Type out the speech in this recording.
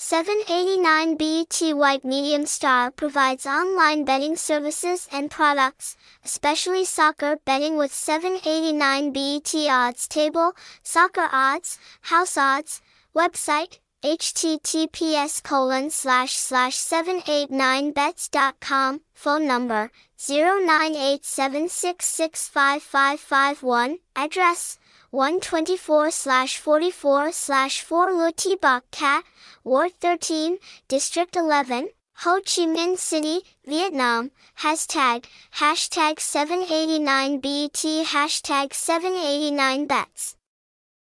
789 White Medium Star provides online betting services and products, especially soccer betting with 789 BET odds table, soccer odds, house odds, website, https colon slash slash 789betts.com, phone number 0987665551, address 124 slash 44 slash 4 Lê Thị Bạch Cát, Ward 13, District 11, Ho Chi Minh City, Vietnam, hashtag, hashtag 789BET, hashtag 789betts.